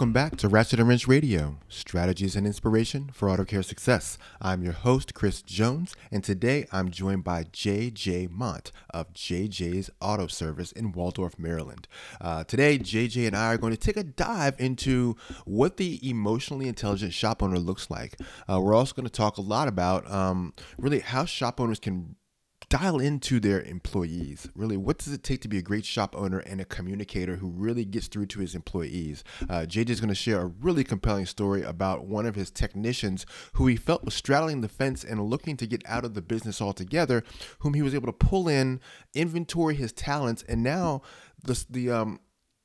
Welcome back to Ratchet and Wrench Radio, strategies and inspiration for auto care success. I'm your host, Chris Jones, and today I'm joined by JJ Mont of JJ's Auto Service in Waldorf, Maryland. Uh, today, JJ and I are going to take a dive into what the emotionally intelligent shop owner looks like. Uh, we're also going to talk a lot about um, really how shop owners can dial into their employees. Really, what does it take to be a great shop owner and a communicator who really gets through to his employees? Uh, JJ is going to share a really compelling story about one of his technicians who he felt was straddling the fence and looking to get out of the business altogether, whom he was able to pull in, inventory his talents, and now the the um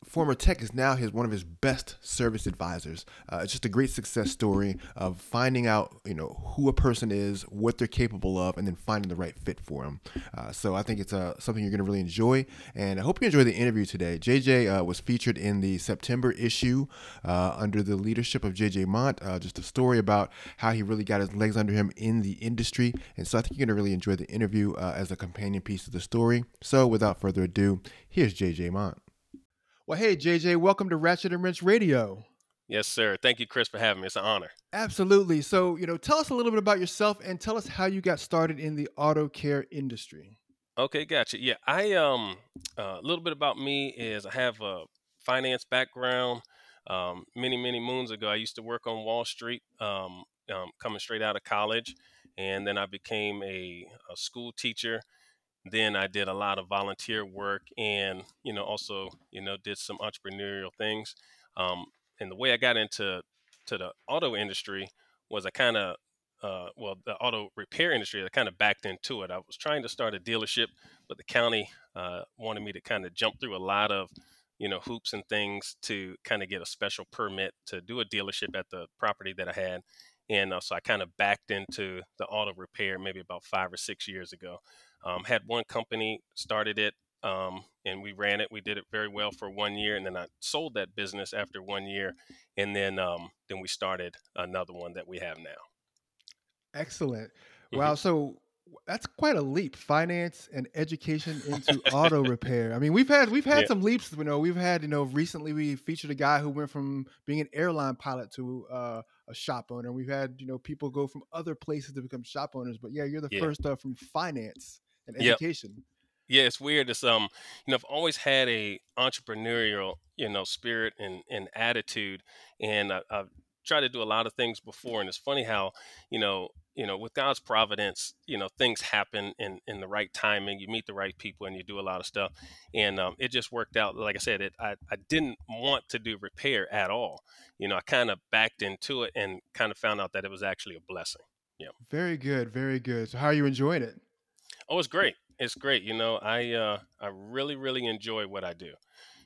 former tech is now his one of his best service advisors. Uh, it's just a great success story of finding out you know who a person is, what they're capable of, and then finding the right fit for them. Uh, so I think it's uh, something you're going to really enjoy, and I hope you enjoy the interview today. JJ uh, was featured in the September issue uh, under the leadership of JJ Mont. Uh, just a story about how he really got his legs under him in the industry, and so I think you're going to really enjoy the interview as a companion piece to the story. So without further ado, here's JJ Mont. Well, hey, JJ, welcome to Ratchet and Wrench Radio. Yes, sir. Thank you, Chris, for having me. It's an honor. Absolutely. So, you know, tell us a little bit about yourself and tell us how you got started in the auto care industry. Okay, gotcha. Yeah, I um uh, a little bit about me is I have a finance background. Um, many many moons ago, I used to work on Wall Street, um, um, coming straight out of college, and then I became a, a school teacher then I did a lot of volunteer work and, you know, also, you know, did some entrepreneurial things. Um, and the way I got into to the auto industry was I kind of, uh, well, the auto repair industry, I kind of backed into it. I was trying to start a dealership, but the county uh, wanted me to kind of jump through a lot of, you know, hoops and things to kind of get a special permit to do a dealership at the property that I had. And uh, so I kind of backed into the auto repair maybe about five or six years ago. Um, had one company, started it, um, and we ran it. We did it very well for one year, and then I sold that business after one year, and then um, then we started another one that we have now. Excellent. Mm-hmm. Wow. So that's quite a leap finance and education into auto repair i mean we've had we've had yeah. some leaps you know we've had you know recently we featured a guy who went from being an airline pilot to uh, a shop owner we've had you know people go from other places to become shop owners but yeah you're the yeah. first uh, from finance and education. Yep. Yeah, it's weird. It's um, you know, I've always had a entrepreneurial, you know, spirit and and attitude, and I, I've tried to do a lot of things before. And it's funny how, you know, you know, with God's providence, you know, things happen in in the right timing. You meet the right people, and you do a lot of stuff, and um, it just worked out. Like I said, it I I didn't want to do repair at all. You know, I kind of backed into it and kind of found out that it was actually a blessing. Yeah. Very good. Very good. So, how are you enjoying it? Oh, it's great. It's great. You know, I uh, I really really enjoy what I do.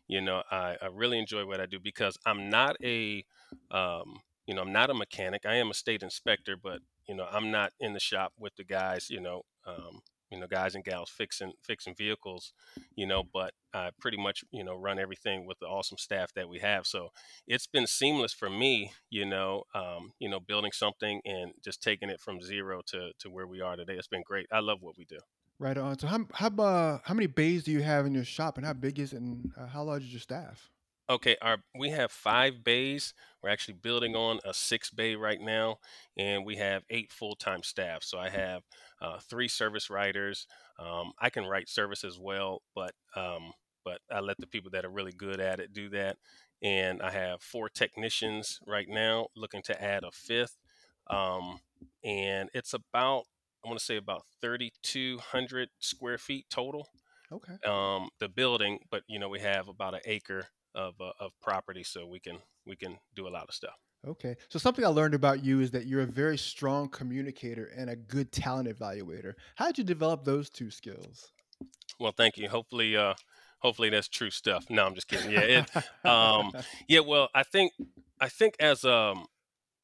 You know, I, I really enjoy what I do because I'm not a um, you know I'm not a mechanic. I am a state inspector, but you know I'm not in the shop with the guys. You know, um, you know guys and gals fixing fixing vehicles you know but i pretty much you know run everything with the awesome staff that we have. So it's been seamless for me you know um, you know building something and just taking it from zero to to where we are today. It's been great. I love what we do. Right on. So how how, uh, how many bays do you have in your shop and how big is it and uh, how large is your staff? Okay, our we have five bays. We're actually building on a six bay right now, and we have eight full time staff. So I have uh, three service writers. Um, I can write service as well, but um, but I let the people that are really good at it do that. And I have four technicians right now, looking to add a fifth. Um, and it's about I want to say about 3,200 square feet total. Okay. Um, the building, but you know we have about an acre of uh, of property, so we can we can do a lot of stuff. Okay, so something I learned about you is that you're a very strong communicator and a good talent evaluator. How did you develop those two skills? Well, thank you. Hopefully, uh, hopefully that's true stuff. No, I'm just kidding. Yeah, it, um, yeah. Well, I think I think as um,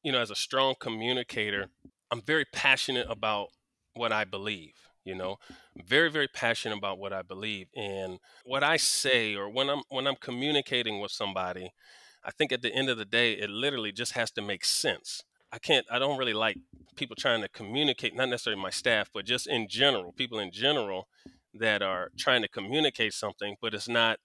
you know, as a strong communicator, I'm very passionate about what I believe you know very very passionate about what i believe and what i say or when i'm when i'm communicating with somebody i think at the end of the day it literally just has to make sense. I can't i don't really like people trying to communicate not necessarily my staff but just in general people in general that are trying to communicate something but it's not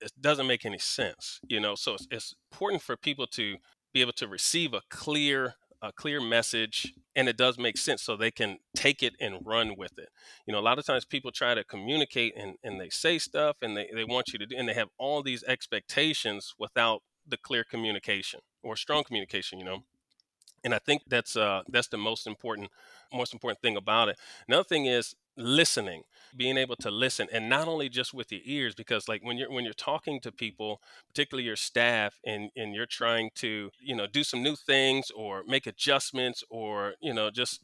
it doesn't make any sense you know? So it's, it's important for people to be able to receive a clear a clear message and it does make sense so they can take it and run with it. You know a lot of times people try to communicate and, and they say stuff and they, they want you to do and they have all these expectations without the clear communication or strong communication you know? And i think that's uh that's the most important most important thing about it. Another thing is listening being able to listen and not only just with your ears because like when you're when you're talking to people particularly your staff and and you're trying to you know do some new things or make adjustments or you know just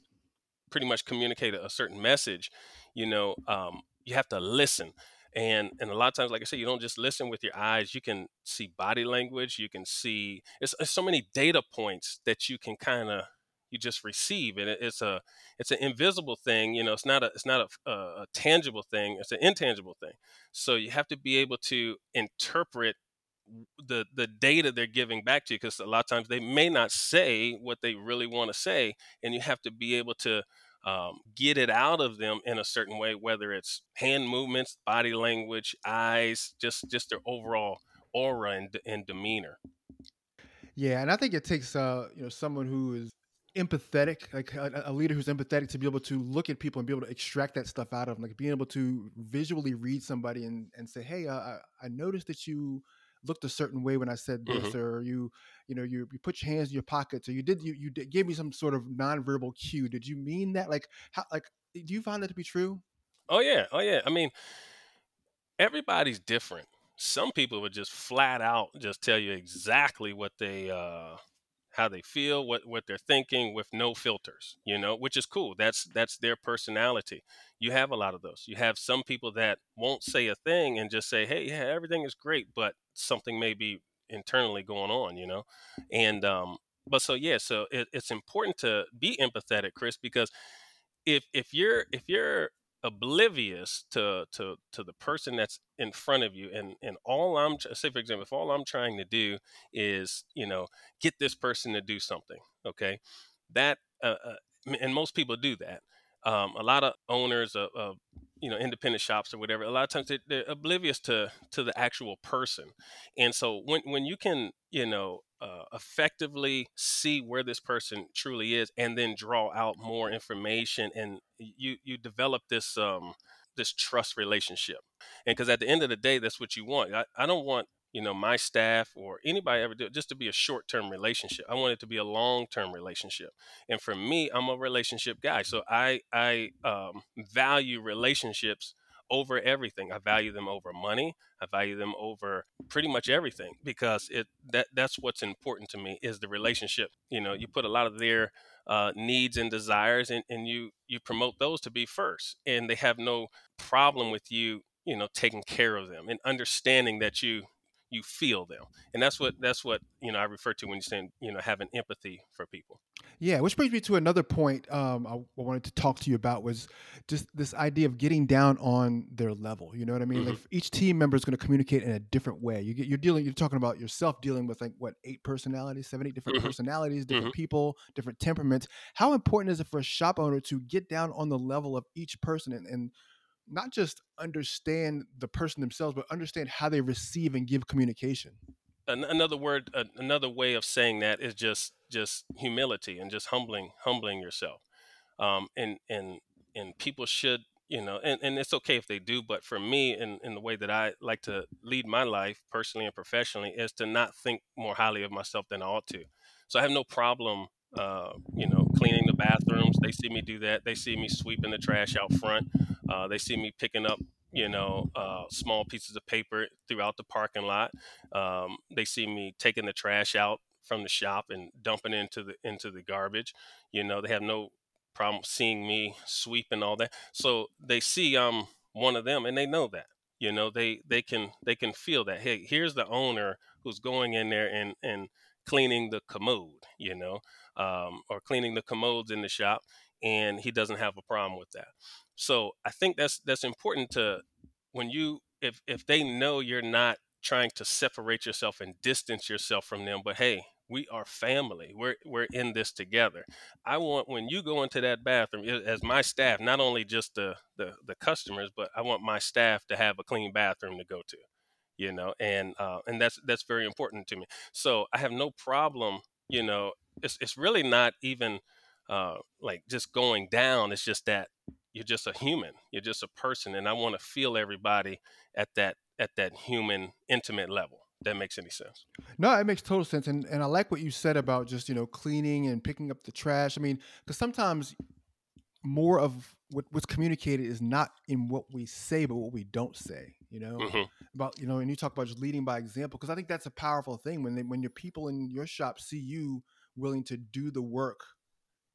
pretty much communicate a, a certain message you know um, you have to listen and and a lot of times like i said you don't just listen with your eyes you can see body language you can see it's, it's so many data points that you can kind of you just receive and it, it's a it's an invisible thing you know it's not a it's not a, a, a tangible thing it's an intangible thing. So you have to be able to interpret the the data they're giving back to you because a lot of times they may not say what they really want to say and you have to be able to um, get it out of them in a certain way whether it's hand movements body language eyes just just their overall aura and, and demeanor. Yeah, and I think it takes uh, you know, someone who is empathetic, like a, a leader who's empathetic to be able to look at people and be able to extract that stuff out of them, like being able to visually read somebody and and say, "Hey, uh, I, I noticed that you looked a certain way when I said this, hmm or you, you know, you, you put your hands in your pockets, or you did you you did, gave me some sort of nonverbal cue. Did you mean that? Like, how like do you find that to be true? oh yeah oh yeah i mean everybody's different. Some people would just flat out just tell you exactly what they uh how they feel, what what they're thinking with no filters, you know, which is cool. That's that's their personality. You have a lot of those. You have some people that won't say a thing and just say, "Hey, yeah, everything is great," but something may be internally going on, you know. And um but so yeah, so it, it's important to be empathetic, Chris, because if if you're if you're oblivious to to to the person that's in front of you and and all i'm say for example if all i'm trying to do is you know get this person to do something okay? That uh, uh, and most people do that. Um, a lot of owners of, of you know independent shops or whatever a lot of times they, they're oblivious to to the actual person. And so when when you can you know uh, effectively see where this person truly is and then draw out more information and you you develop this um this trust relationship. And because at the end of the day that's what you want. I, I don't want you know my staff or anybody ever do just to be a short-term relationship. I want it to be a long-term relationship. And for me i'm a relationship guy. So i i um, value relationships over everything. I value them over money. I value them over pretty much everything because it that that's what's important to me is the relationship. You know you put a lot of their uh, needs and desires and, and you you promote those to be first and they have no problem with you you know taking care of them and understanding that you you feel them and that's what that's what you know i refer to when you're saying you know having empathy for people Yeah, which brings me to another point um, I, wanted to talk to you about was just this idea of getting down on their level. You know what I mean? Like hmm each team member is going to communicate in a different way. You get you're dealing. You're talking about yourself dealing with like what eight personalities, seven, eight different hmm personalities, different people, different temperaments. How important is it for a shop owner to get down on the level of each person and, and not just understand the person themselves, but understand how they receive and give communication? An- another word another way of saying that is just just humility and just humbling humbling yourself um, and and and people should you know and, and it's okay if they do but for me in, in the way that i like to lead my life personally and professionally is to not think more highly of myself than i ought to so i have no problem uh, you know cleaning the bathrooms they see me do that they see me sweeping the trash out front uh, they see me picking up you know uh, small pieces of paper throughout the parking lot um, they see me taking the trash out from the shop and dumping into the into the garbage you know they have no problem seeing me sweep and all that. So they see I'm one of them and they know that. You know, they they can they can feel that. Hey, here's the owner who's going in there and and cleaning the commode, you know, um, or cleaning the commodes in the shop, and he doesn't have a problem with that. So I think that's that's important to when you if if they know you're not trying to separate yourself and distance yourself from them, but hey, we are family. We're we're in this together. I want when you go into that bathroom as my staff, not only just the the, the customers, but I want my staff to have a clean bathroom to go to. You know, and uh, and that's that's very important to me. So I have no problem, you know, it's it's really not even uh, like just going down. It's just that you're just a human, you're just a person, and I want to feel everybody at that at that human intimate level. That makes any sense? No, it makes total sense, and and I like what you said about just you know cleaning and picking up the trash. I mean, because sometimes more of what, what's communicated is not in what we say, but what we don't say. You know, hmm about you know, and you talk about just leading by example, because I think that's a powerful thing when they, when your people in your shop see you willing to do the work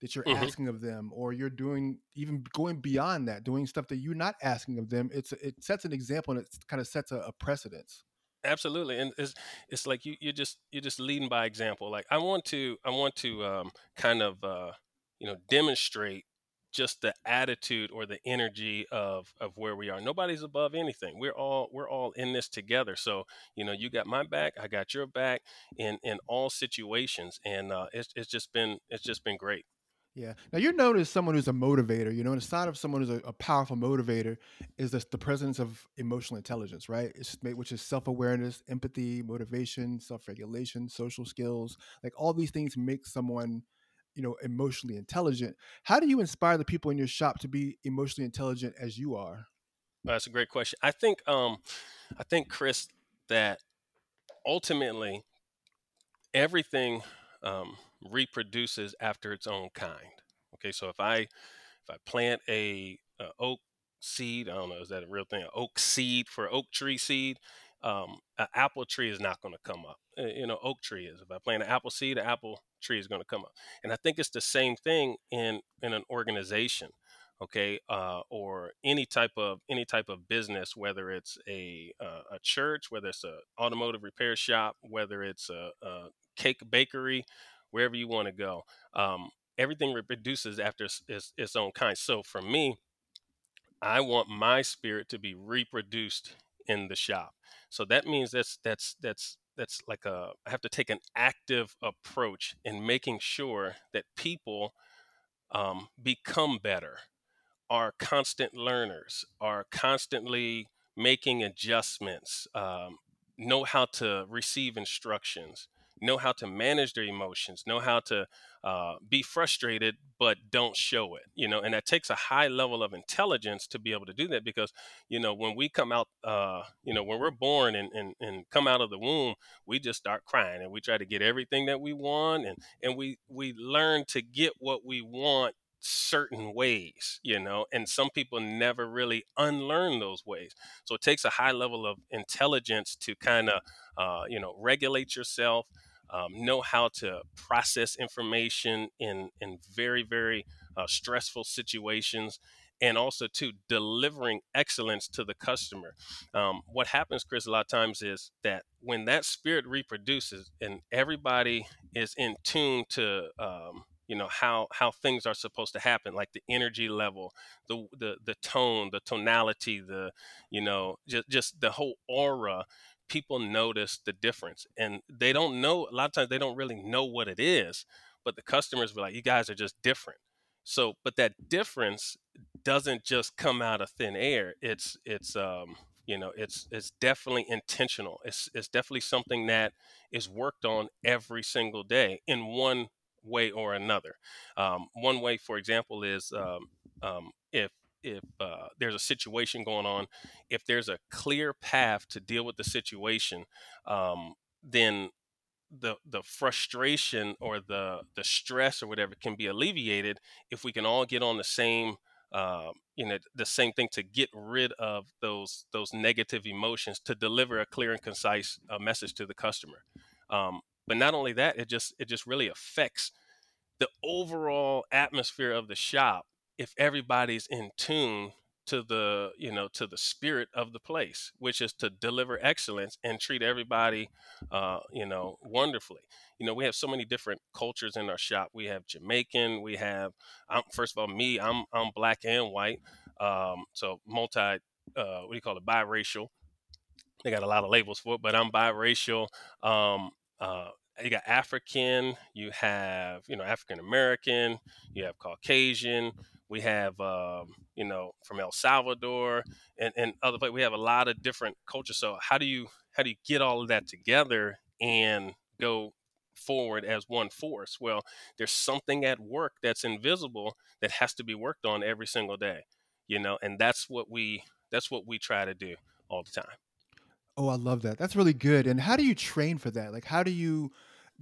that you're hmm asking of them, or you're doing even going beyond that, doing stuff that you're not asking of them. It's it sets an example and it kind of sets a, a precedence. Absolutely, and it's it's like you you're just you're just leading by example. Like I want to I want to um, kind of uh, you know demonstrate just the attitude or the energy of of where we are. Nobody's above anything. We're all we're all in this together. So you know you got my back, I got your back in in all situations, and uh, it's it's just been it's just been great. Yeah. Now you're known as someone who's a motivator. You know, and the side of someone who's a, a powerful motivator is this, the presence of emotional intelligence, right? It's ma- which is self awareness, empathy, motivation, self regulation, social skills. Like all these things make someone, you know, emotionally intelligent. How do you inspire the people in your shop to be emotionally intelligent as you are? That's a great question. I think um I think Chris that ultimately everything um, reproduces after its own kind. Okay, so if I if I plant a, a oak seed, I don't know, is that a real thing? An oak seed for oak tree seed, um, an apple tree is not going to come up. Uh, You know, oak tree is. If I plant an apple seed, an apple tree is going to come up. And I think it's the same thing in in an organization. Okay, uh, or any type of any type of business, whether it's a uh, a church, whether it's a automotive repair shop, whether it's a, a cake bakery, wherever you want to go. Um, everything reproduces after its, its, its own kind. So for me, I want my spirit to be reproduced in the shop. So that means that's that's that's that's like a I have to take an active approach in making sure that people um, become better are constant learners, are constantly making adjustments, um, know how to receive instructions, know how to manage their emotions, know how to uh, be frustrated, but don't show it. You know, and that takes a high level of intelligence to be able to do that because, you know, when we come out, uh, you know, when we're born and, and, and come out of the womb, we just start crying and we try to get everything that we want and, and we, we learn to get what we want certain ways, you know, and some people never really unlearn those ways. So it takes a high level of intelligence to kind of, uh, you know, regulate yourself, um, know how to process information in in very very uh, stressful situations. And also to delivering excellence to the customer. Um, what happens, Chris, a lot of times is that when that spirit reproduces and everybody is in tune to um, you know how how things are supposed to happen like the energy level the the the tone the tonality the you know just just the whole aura people notice the difference and they don't know a lot of times they don't really know what it is but the customers be like you guys are just different so but that difference doesn't just come out of thin air it's it's um you know it's it's definitely intentional it's it's definitely something that is worked on every single day in one way or another. Um, one way, for example, is um, um, if if uh, there's a situation going on, if there's a clear path to deal with the situation, um, then the the frustration or the the stress or whatever can be alleviated if we can all get on the same uh, you know the same thing to get rid of those those negative emotions to deliver a clear and concise uh, message to the customer. Um, but not only that it just it just really affects the overall atmosphere of the shop if everybody's in tune to the you know to the spirit of the place which is to deliver excellence and treat everybody uh, you know wonderfully you know we have so many different cultures in our shop we have jamaican we have I'm, first of all me i'm i'm black and white um, so multi uh, what do you call it biracial they got a lot of labels for it, but I'm biracial. Um, uh, you got African, you have you know African American, you have Caucasian, we have um, you know from El Salvador and, and other places. We have a lot of different cultures. So how do you how do you get all of that together and go forward as one force? Well, there's something at work that's invisible that has to be worked on every single day, you know, and that's what we that's what we try to do all the time. Oh, I love that. That's really good. And how do you train for that? Like, how do you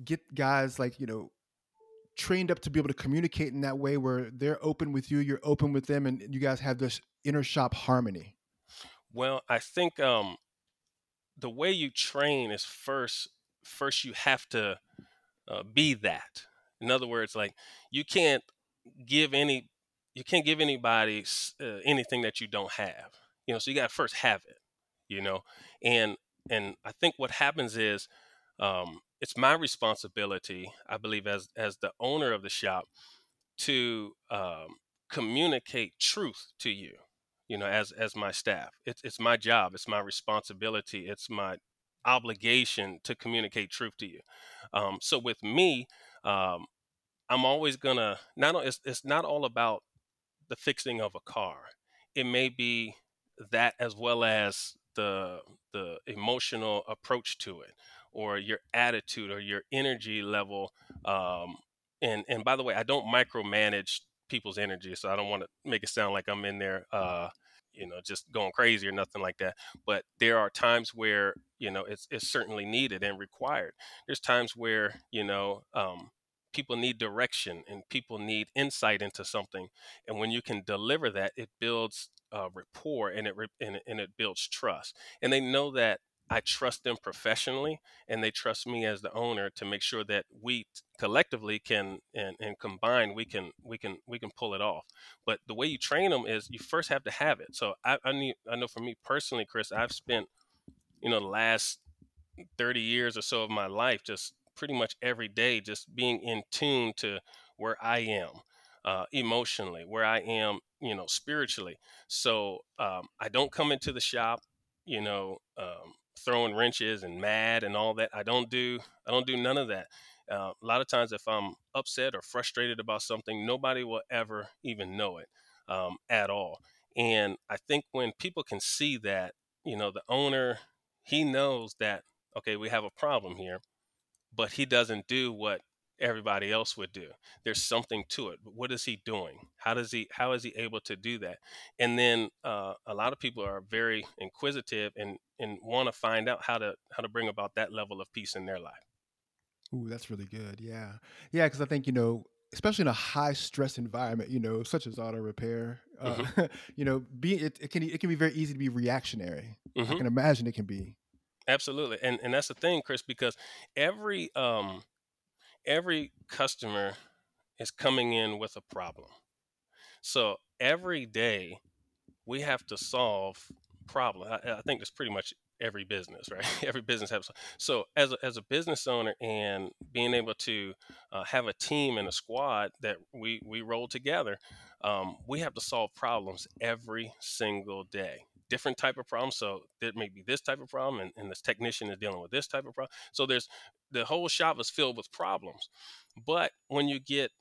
get guys like you know trained up to be able to communicate in that way where they're open with you, you're open with them, and you guys have this inner shop harmony? Well, I think um, the way you train is first first you have to uh, be that. In other words, like you can't give any you can't give anybody uh, anything that you don't have. You know, so you got to first have it. You know, and and I think what happens is um, it's my responsibility, I believe, as as the owner of the shop, to um, communicate truth to you. You know, as as my staff, it's it's my job, it's my responsibility, it's my obligation to communicate truth to you. Um, so with me, um, I'm always gonna not it's it's not all about the fixing of a car. It may be that as well as the the emotional approach to it or your attitude or your energy level. Um, and and by the way, I don't micromanage people's energy, so I don't want to make it sound like I'm in there, uh, you know, just going crazy or nothing like that. But there are times where you know it's it's certainly needed and required. There's times where you know um, people need direction and people need insight into something, and when you can deliver that, it builds uh, rapport and it and and it builds trust, and they know that I trust them professionally and they trust me as the owner to make sure that we collectively can and, and combine we can we can we can pull it off. But the way you train them is you first have to have it. So I I, need, I know for me personally, Chris, I've spent you know the last 30 years or so of my life just pretty much every day just being in tune to where I am uh, emotionally, where I am, you know, spiritually. So um, I don't come into the shop, you know, um, throwing wrenches and mad and all that. I don't do I don't do none of that. Uh, a lot of times, if I'm upset or frustrated about something, nobody will ever even know it um, at all. And I think when people can see that, you know, the owner he knows that okay, we have a problem here, but he doesn't do what everybody else would do. There's something to it. But what is he doing? How does he? How is he able to do that? And then uh, a lot of people are very inquisitive and and want to find out how to how to bring about that level of peace in their life. Ooh, that's really good. Yeah, yeah. Because I think you know, especially in a high stress environment, you know, such as auto repair, uh, mm-hmm. you know, be it, it, can it can be very easy to be reactionary. Mm-hmm. I can imagine it can be. Absolutely, and and that's the thing, Chris, because every um every customer is coming in with a problem. So every day we have to solve problem. I, I think that's pretty much every business, right? every business has. So as a, as a business owner and being able to uh, have a team and a squad that we we roll together, um, we have to solve problems every single day. Different type of problem. So there may be this type of problem, and, and this technician is dealing with this type of problem. So there's the whole shop is filled with problems. But when you get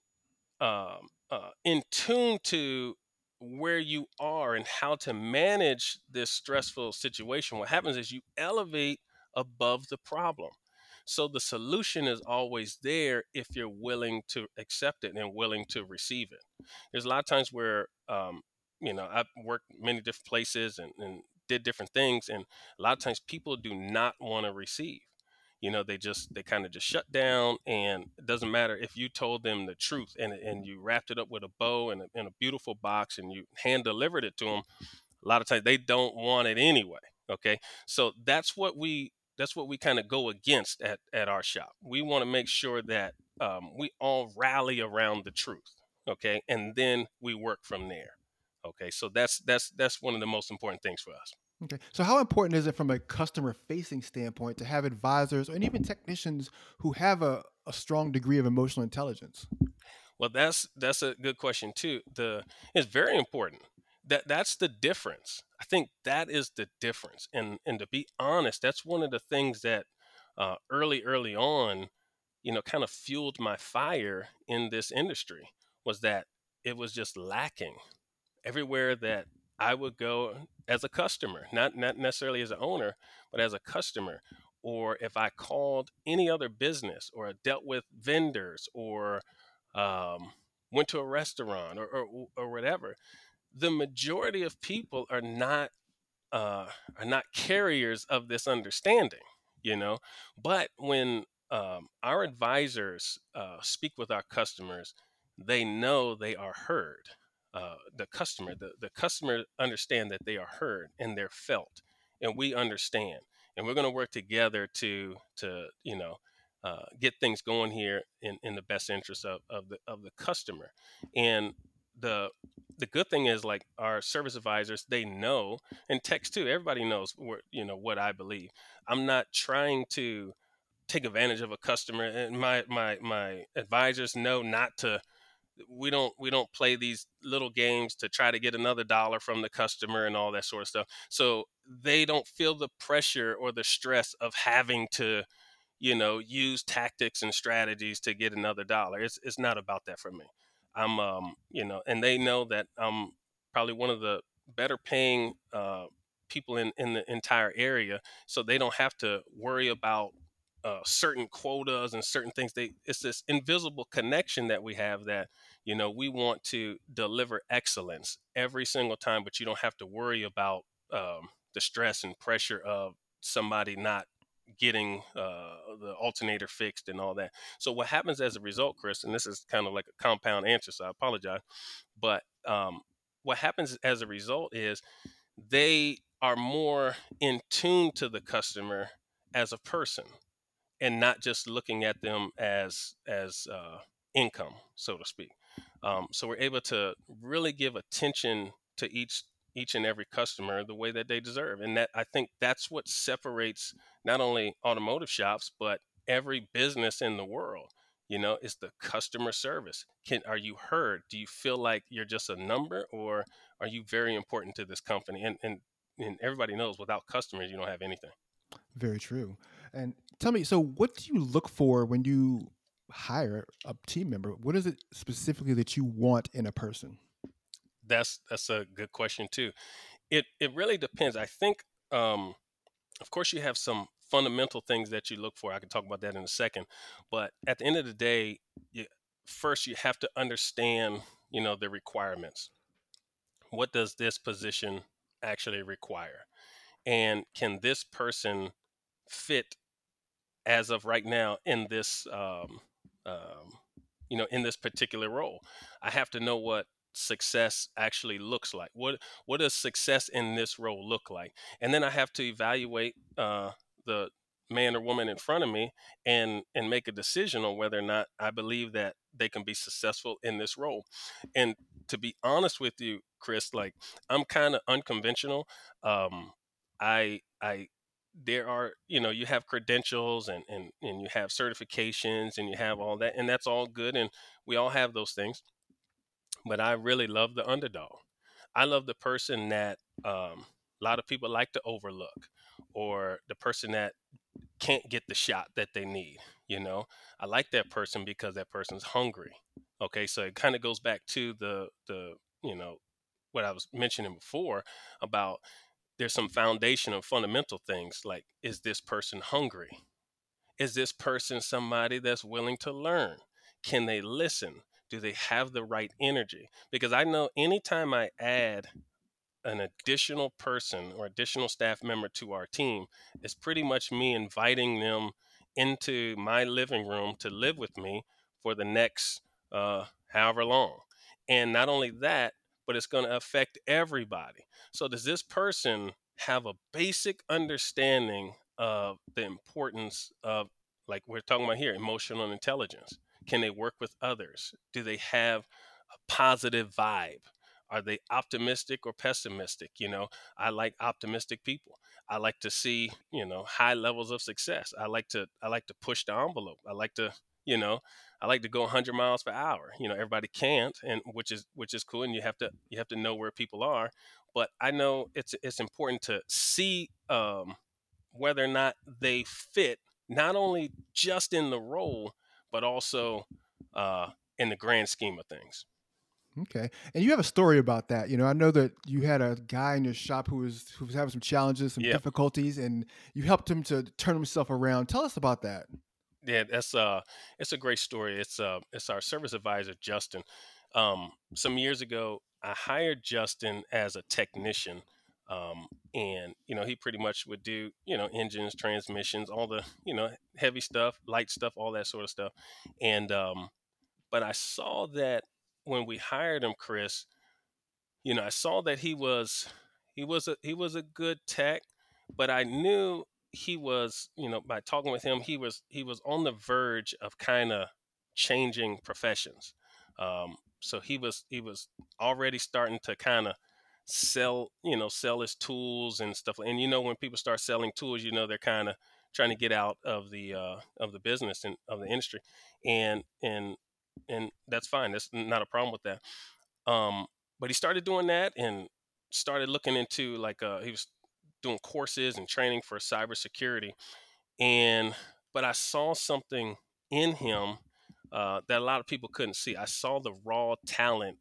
um, uh, in tune to where you are and how to manage this stressful situation, what happens is you elevate above the problem. So the solution is always there if you're willing to accept it and willing to receive it. There's a lot of times where, um, you know, I've worked many different places and, and did different things, and a lot of times people do not want to receive. You know they just they kind of just shut down and it doesn't matter if you told them the truth and, and you wrapped it up with a bow and a, and a beautiful box and you hand delivered it to them a lot of times they don't want it anyway okay? So that's what we that's what we kind of go against at, at our shop. We want to make sure that um, we all rally around the truth okay? And then we work from there okay so that's that's that's one of the most important things for us Okay. So, how important is it from a customer facing standpoint to have advisors and even technicians who have a, a strong degree of emotional intelligence? Well, that's that's a good question too. The it's very important. That that's the difference. I think that is the difference. And and to be honest, that's one of the things that uh, early early on, you know, kind of fueled my fire in this industry was that it was just lacking everywhere that I would go as a customer, not not necessarily as an owner, but as a customer. Or if I called any other business or dealt with vendors or um, went to a restaurant or, or, or whatever, the majority of people are not uh, are not carriers of this understanding, you know. But when um, our advisors uh, speak with our customers, they know they are heard. Uh, the customer, the, the customer understand that they are heard and they're felt, and we understand, and we're going to work together to to you know uh, get things going here in, in the best interest of, of the of the customer. And the the good thing is like our service advisors, they know, and text too. Everybody knows what you know what I believe. I'm not trying to take advantage of a customer, and my my my advisors know not to. We don't we don't play these little games to try to get another dollar from the customer and all that sort of stuff. So they don't feel the pressure or the stress of having to you know, use tactics and strategies to get another dollar. It's it's not about that for me. I'm um, you know, and they know that I'm probably one of the better paying uh, people in in the entire area, so they don't have to worry about uh, certain quotas and certain things. They it's this invisible connection that we have that you know we want to deliver excellence every single time, but you don't have to worry about um, the stress and pressure of somebody not getting uh, the alternator fixed and all that. So what happens as a result, Chris, and this is kind of like a compound answer, so I apologize, but um, what happens as a result is they are more in tune to the customer as a person and not just looking at them as as uh, income, so to speak. Um, so we're able to really give attention to each each and every customer the way that they deserve. And that I think that's what separates not only automotive shops, but every business in the world. You know, it's the customer service. Can are you heard? Do you feel like you're just a number or are you very important to this company? And and, and everybody knows without customers you don't have anything. Very true. And tell me, so what do you look for when you hire a team member? What is it specifically that you want in a person? that's that's a good question too. It it really depends. I think, um, of course, you have some fundamental things that you look for. I can talk about that in a second. But at the end of the day, you, first you have to understand, you know, the requirements. What does this position actually require, and can this person fit as of right now in this, um, um, you know, in this particular role? I have to know what success actually looks like. What what does success in this role look like? And then I have to evaluate uh, the man or woman in front of me and and make a decision on whether or not I believe that they can be successful in this role. And to be honest with you, Chris, like I'm kind of unconventional. Um, I I there are you know you have credentials and, and and you have certifications and you have all that and that's all good and we all have those things but I really love the underdog. I love the person that um, a lot of people like to overlook, or the person that can't get the shot that they need. You know, I like that person because that person's hungry. Okay, so it kind of goes back to the the you know what I was mentioning before about there's some foundational fundamental things like is this person hungry? Is this person somebody that's willing to learn? Can they listen? do they have the right energy? Because I know anytime I add an additional person or additional staff member to our team, it's pretty much me inviting them into my living room to live with me for the next uh, however long. And not only that, but it's going to affect everybody. So, does this person have a basic understanding of the importance of, like we're talking about here, emotional intelligence? Can they work with others? Do they have a positive vibe? Are they optimistic or pessimistic? You know, I like optimistic people. I like to see, you know, high levels of success. I like to I like to push the envelope. I like to, you know, I like to go 100 miles per hour. You know, everybody can't, and which is which is cool. And you have to you have to know where people are. But I know it's it's important to see um, whether or not they fit not only just in the role, but also uh, in the grand scheme of things. Okay, and you have a story about that. You know, I know that you had a guy in your shop who was who was having some challenges, some Yeah. difficulties, and you helped him to turn himself around. Tell us about that. Yeah, that's uh it's a great story. It's uh it's our service advisor Justin. Um some years ago I hired Justin as a technician. Um and you know, he pretty much would do, you know, engines, transmissions, all the, you know, heavy stuff, light stuff, all that sort of stuff. And um but I saw that when we hired him, Chris, you know, I saw that he was he was a he was a good tech, but I knew he was, you know, by talking with him, he was he was on the verge of kind of changing professions. Um, so he was he was already starting to kind of sell, you know, sell his tools and stuff. And you know, when people start selling tools, you know, they're kind of trying to get out of the uh, of the business and of the industry, and and and that's fine. That's not a problem with that. Um, but he started doing that and started looking into like uh, he was doing courses and training for cybersecurity. And but I saw something in him uh, that a lot of people couldn't see. I saw the raw talent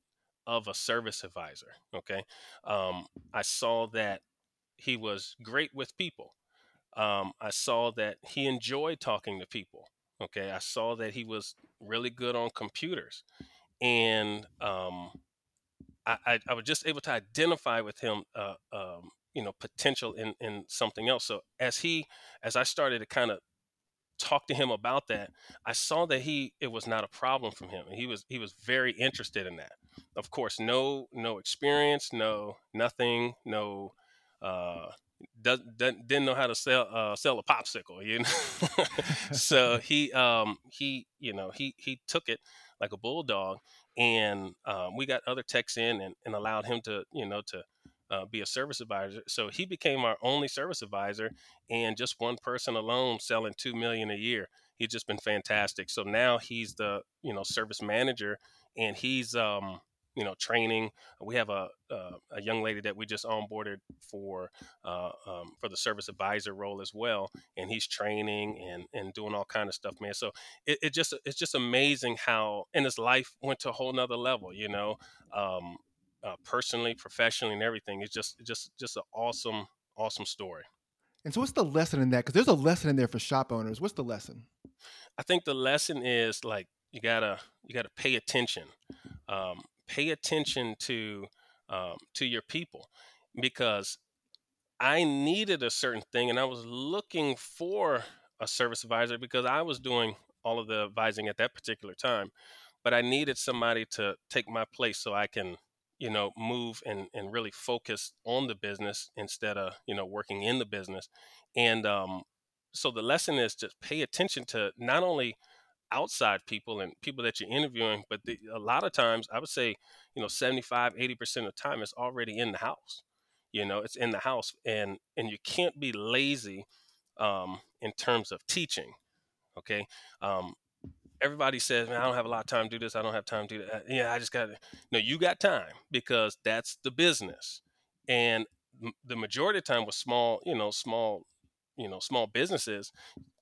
of a service advisor. Okay, um, I saw that he was great with people. Um, I saw that he enjoyed talking to people. Okay, I saw that he was really good on computers, and um, I, I, I was just able to identify with him, uh, um, you know, potential in, in something else. So as he, as I started to kind of talk to him about that, I saw that he, it was not a problem from him. He was, he was very interested in that. Of course, no, no experience, no, nothing, no, uh, does, doesn't didn't know how to sell uh, sell a popsicle, you know. so he um he you know he he took it like a bulldog, and um, we got other techs in and, and allowed him to you know to uh, be a service advisor. So he became our only service advisor, and just one person alone selling two million a year. He's just been fantastic. So now he's the you know service manager, and he's um you know training. We have a a, a young lady that we just onboarded for uh, um, for the service advisor role as well, and he's training and and doing all kind of stuff, man. So it, it just it's just amazing how and his life went to a whole nother level, you know. Um, uh, personally, professionally, and everything. It's just just just an awesome, awesome story. And so, what's the lesson in that? Because there's a lesson in there for shop owners. What's the lesson? I think the lesson is like you gotta you gotta pay attention. Um, pay attention to um, to your people because I needed a certain thing, and I was looking for a service advisor because I was doing all of the advising at that particular time, but I needed somebody to take my place so I can you know move and and really focus on the business instead of you know working in the business. And um so the lesson is to pay attention to not only outside people and people that you're interviewing but the, a lot of times i would say you know 75 80% of the time it's already in the house you know it's in the house. And and you can't be lazy um in terms of teaching okay? Um everybody says, man, I don't have a lot of time to do this. I don't have time to do that. Yeah, I just got to. No, you got time because that's the business. And the majority of time with small, you know, small, you know, small businesses,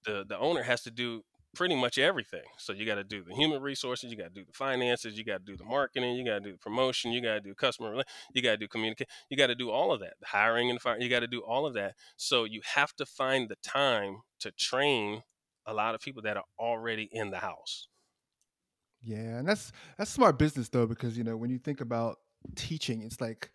the the owner has to do pretty much everything. So you got to do the human resources, you got to do the finances, you got to do the marketing, you got to do the promotion, you got to do customer, you got to do communicate, you got to do all of that, the hiring and fire, you got to do all of that. So you have to find the time to train a lot of people that are already in the house. Yeah, and that's that's smart business though, because you know when you think about teaching, it's like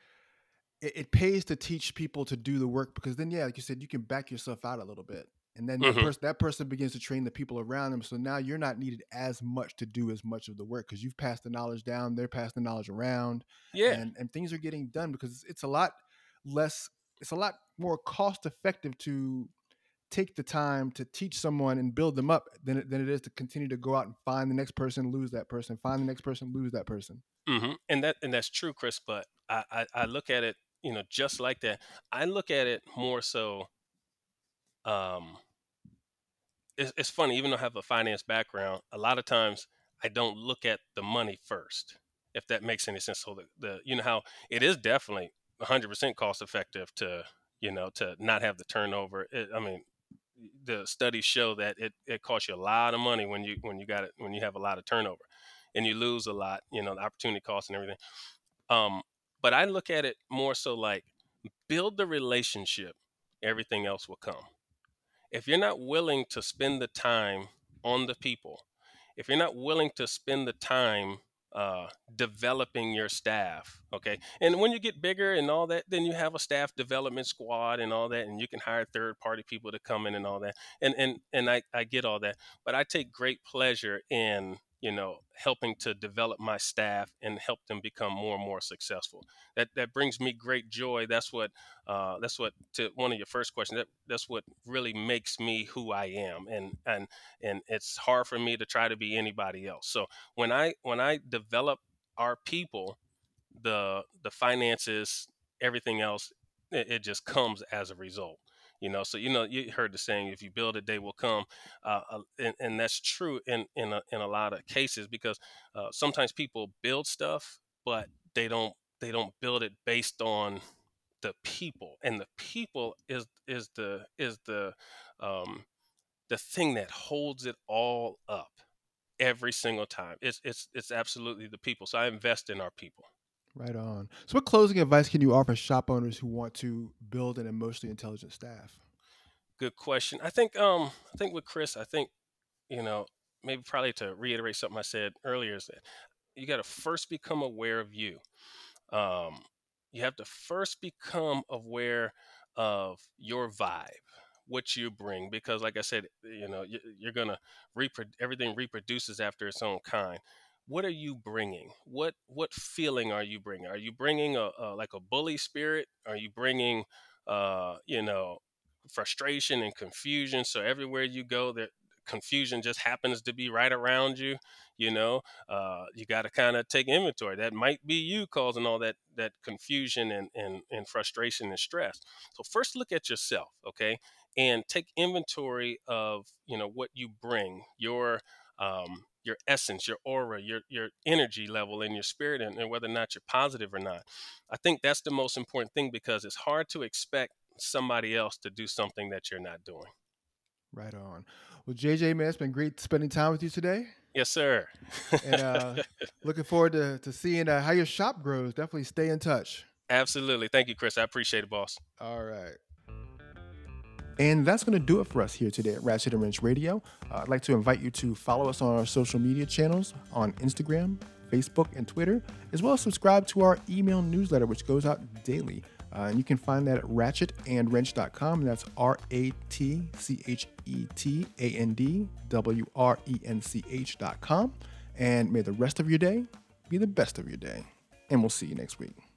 it, it pays to teach people to do the work because then, yeah, like you said, you can back yourself out a little bit, and then that hmm person that person begins to train the people around them. So now you're not needed as much to do as much of the work because you've passed the knowledge down, they're passing the knowledge around, Yeah. and and things are getting done because it's a lot less, it's a lot more cost effective to take the time to teach someone and build them up than it, than it is to continue to go out and find the next person, lose that person, find the next person, lose that person. hmm And that and that's true, Chris. But I, I I look at it, you know, just like that. I look at it more so. Um, it's, it's funny, even though I have a finance background, a lot of times I don't look at the money first, if that makes any sense. So the, the you know how it is definitely 100% cost effective to you know to not have the turnover. It, I mean, the studies show that it, it costs you a lot of money when you when you got it when you have a lot of turnover. and you lose a lot, you know, the opportunity cost and everything. Um, but I look at it more so like build the relationship, everything else will come. If you're not willing to spend the time on the people, if you're not willing to spend the time uh, developing your staff. Okay. And when you get bigger and all that, then you have a staff development squad and all that, and you can hire third party people to come in and all that. And and and I, I get all that. But I take great pleasure in you know helping to develop my staff and help them become more and more successful. That that brings me great joy. That's what uh, that's what to one of your first questions that, that's what really makes me who i am and and and it's hard for me to try to be anybody else. So when i when i develop our people the the finances everything else it, it just comes as a result you know so you know you heard the saying if you build it they will come uh, uh, and, and, that's true in in a, in a lot of cases because uh, sometimes people build stuff but they don't they don't build it based on the people and the people is is the is the um the thing that holds it all up every single time. It's it's it's absolutely the people so i invest in our people Right on. So, what closing advice can you offer shop owners who want to build an emotionally intelligent staff? Good question. I think um I think with Chris, I think you know maybe probably to reiterate something I said earlier is that you got to first become aware of you. Um, you have to first become aware of your vibe what you bring because like i said you know you, are gonna reproduce everything reproduces after its own kind what are you bringing? What what feeling are you bringing? Are you bringing a, a like a bully spirit? Are you bringing uh, you know frustration and confusion? So everywhere you go, that confusion just happens to be right around you. You know, uh, you got to kind of take inventory. That might be you causing all that that confusion and, and and frustration and stress. So first, look at yourself, okay, and take inventory of you know what you bring. Your um, your essence, your aura, your your energy level, and your spirit, and, and whether or not you're positive or not. I think that's the most important thing because it's hard to expect somebody else to do something that you're not doing. Right on. Well, JJ, man, it's been great spending time with you today. Yes, sir. and uh, looking forward to, to seeing uh, how your shop grows. Definitely stay in touch. Absolutely. Thank you, Chris. I appreciate it, boss. All right. And that's going to do it for us here today at Ratchet and Wrench Radio. Uh, I'd like to invite you to follow us on our social media channels on Instagram, Facebook, and Twitter, as well as subscribe to our email newsletter, which goes out daily. Uh, and you can find that at ratchetandwrench.com. And that's R A T C H E T A N D W R E N C H.com. And may the rest of your day be the best of your day. And we'll see you next week.